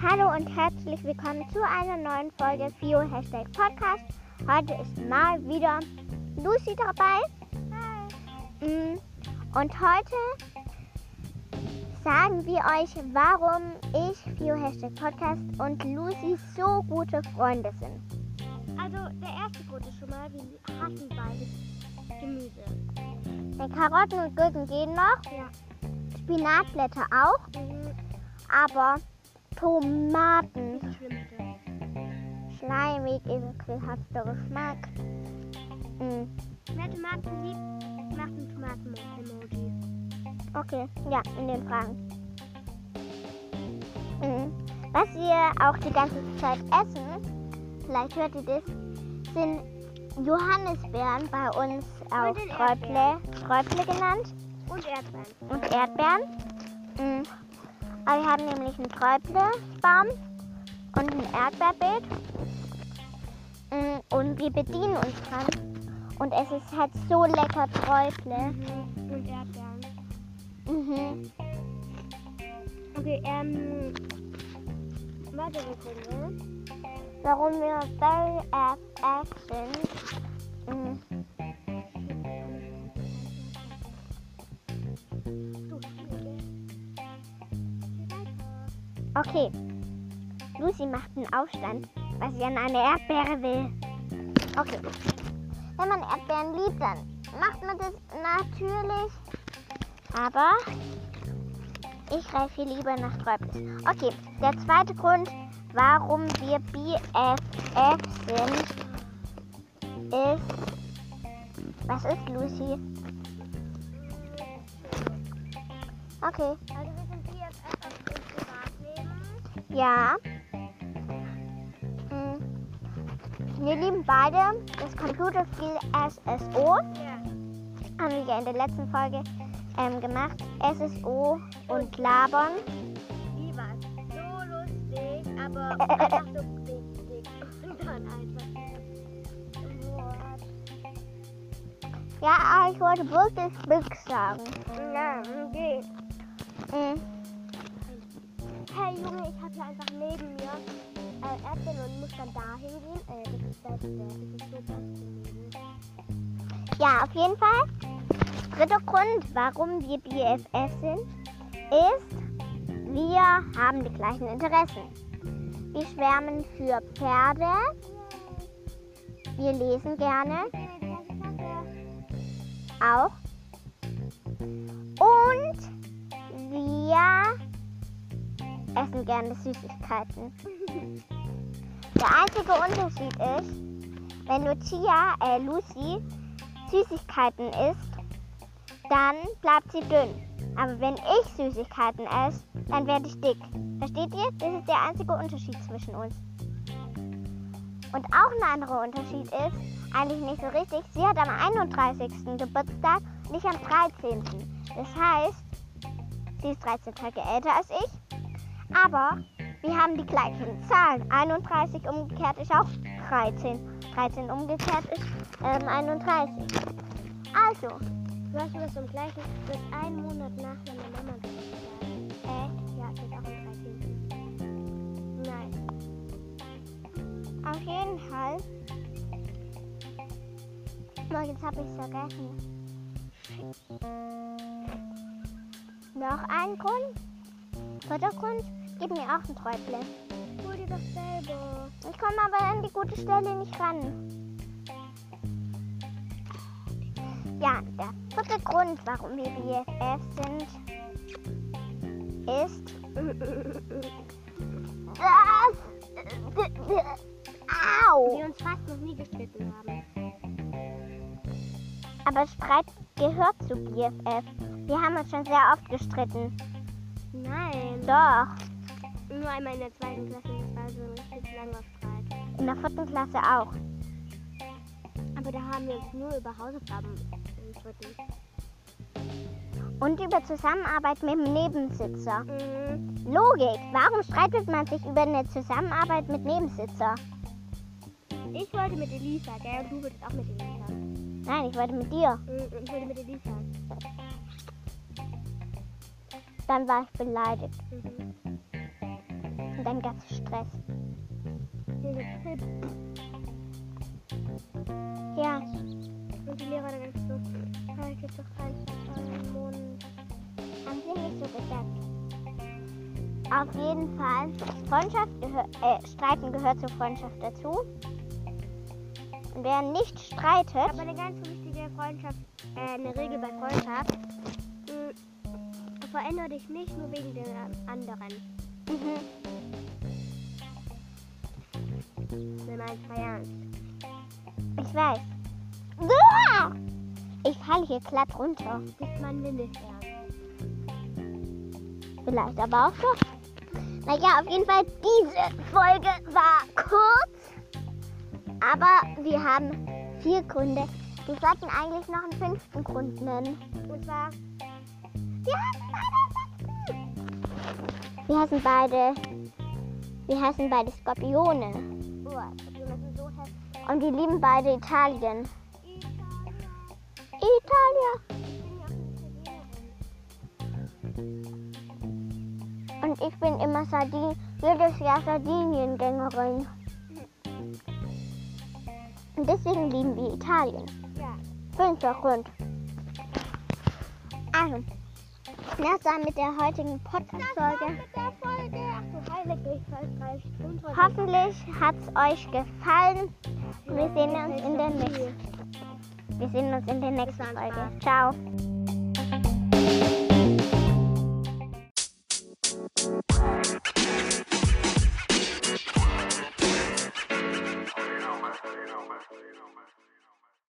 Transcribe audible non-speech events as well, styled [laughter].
Hallo und herzlich willkommen zu einer neuen Folge FIO Hashtag Podcast. Heute ist mal wieder Lucy dabei. Mm, Und heute sagen wir euch, warum ich FIO Hashtag Podcast und Lucy so gute Freunde sind. Also der erste Grund ist schon mal, wir hassen beides Gemüse. Die Karotten und Gurken gehen noch, Ja. Spinatblätter auch, Mhm. aber Tomaten, Das Schlimmste. schleimig, ekelhafter Geschmack. Mm, Wer Tomaten liebt, macht ein Tomaten-Emoji. Okay, ja, in den Fragen. Mhm. Was wir auch die ganze Zeit essen, vielleicht hört ihr das, sind Johannisbeeren bei uns auch den Sträuble, Sträuble genannt Und Erdbeeren. und Erdbeeren. Mhm. Aber wir haben nämlich einen Sträublebaum und ein Erdbeerbeet. Mhm. Und wir bedienen uns dran. Und es ist halt so lecker Sträuble. Mhm. Und Erdbeeren. Mhm. Okay, ähm. Weitere Gründe. warum wir very FF sind. Mm, Okay, Lucy macht einen Aufstand, weil sie an eine Erdbeere will. Okay, wenn man Erdbeeren liebt, dann macht man das natürlich. Aber ich greife hier lieber nach Sträublis. Okay, der zweite Grund, warum wir BFF sind, ist. Was ist Lucy? Okay. Ja. Hm. Wir lieben beide das Computerspiel SSO. Ja. Haben wir ja in der letzten Folge ähm, gemacht. SSO und Labern. Wie war's? So lustig, aber [laughs] einfach so wichtig. Und dann einfach. What? Ja, aber ich wollte wirklich Big sagen. Ja, okay. Hm. Hey Junge, ich habe hier einfach neben mir äh, Erdbeeren und muss dann da hingehen. Äh, das ist das Beste. Das ist so. Ja, auf jeden Fall. Dritter Grund, warum wir BFF sind, ist, wir haben die gleichen Interessen. Wir schwärmen für Pferde. Wir lesen gerne. auch. Und essen gerne Süßigkeiten. [laughs] Der einzige Unterschied ist, wenn Lucia, äh, Lucy Süßigkeiten isst, dann bleibt sie dünn. Aber wenn ich Süßigkeiten esse, dann werde ich dick. Versteht ihr? Das ist der einzige Unterschied zwischen uns. Und auch ein anderer Unterschied ist, eigentlich nicht so richtig, sie hat am 31. Geburtstag, nicht am 13. Das heißt, sie ist 13 Tage älter als ich, aber wir haben die gleichen Zahlen. 31 umgekehrt ist auch 13. 13 umgekehrt ist ähm, 31. Also, du, was am gleichen das ist ein Monat nach meiner Mama Geburtstag. äh, Ja, das ist auch am 13. Nein. auf jeden Fall. Oh, jetzt habe ich es vergessen. Noch ein Grund? Dritter Grund? Gib mir auch ein Träuble. Hol dir doch selber. Ich komme aber an die gute Stelle nicht ran. Ja, der vierte Grund, warum wir BFF sind, ist, dass Au! Wir uns fast noch nie gestritten haben. Aber Streit gehört zu BFF. Wir haben uns schon sehr oft gestritten. Nein. Doch, Nur einmal in der zweiten Klasse, das war so ein richtig langer Streit. in der vierten Klasse auch. Aber da haben wir uns nur über Hausaufgaben gestritten. Und über Zusammenarbeit mit dem Nebensitzer. Mhm. Logik. Warum streitet man sich über eine Zusammenarbeit mit Nebensitzer? Ich wollte mit Elisa, gell? Und du wolltest auch mit Elisa. Nein, ich wollte mit dir. Mhm, Ich wollte mit Elisa. Dann war ich beleidigt. Mhm. Gab es Stress. Ja, Und die Lehrer dann so, halt jetzt doch keinen Mund. haben sie nicht so gesagt. Auf jeden Fall, Freundschaft gehör, äh, Streiten gehört zur Freundschaft dazu. Und wer nicht streitet, Aber eine ganz wichtige Freundschaft, äh, eine Regel bei Freundschaft, mh, verändere dich nicht nur wegen den anderen. mhm, Wenn man es ernst. ich weiß. Ich falle hier glatt runter. Ist man ernst. Vielleicht aber auch doch. Naja, auf jeden Fall, diese Folge war kurz. Aber wir haben vier Gründe. Wir sollten eigentlich noch einen fünften Grund nennen. Und zwar, Wir hassen beide Wir hassen beide. Wir hassen beide Skorpione. Und wir lieben beide Italien. Italia. Ich bin ja auch eine Italienerin. Und ich bin immer Sardin jedes Jahr Sardiniengängerin. Und deswegen lieben wir Italien. Ja. Fünfter Grund. Also, das war mit der heutigen Podcast-Folge. Hoffentlich hat es euch gefallen. Wir sehen uns in der nächsten. Wir sehen uns in der nächsten dann, Folge. Ciao.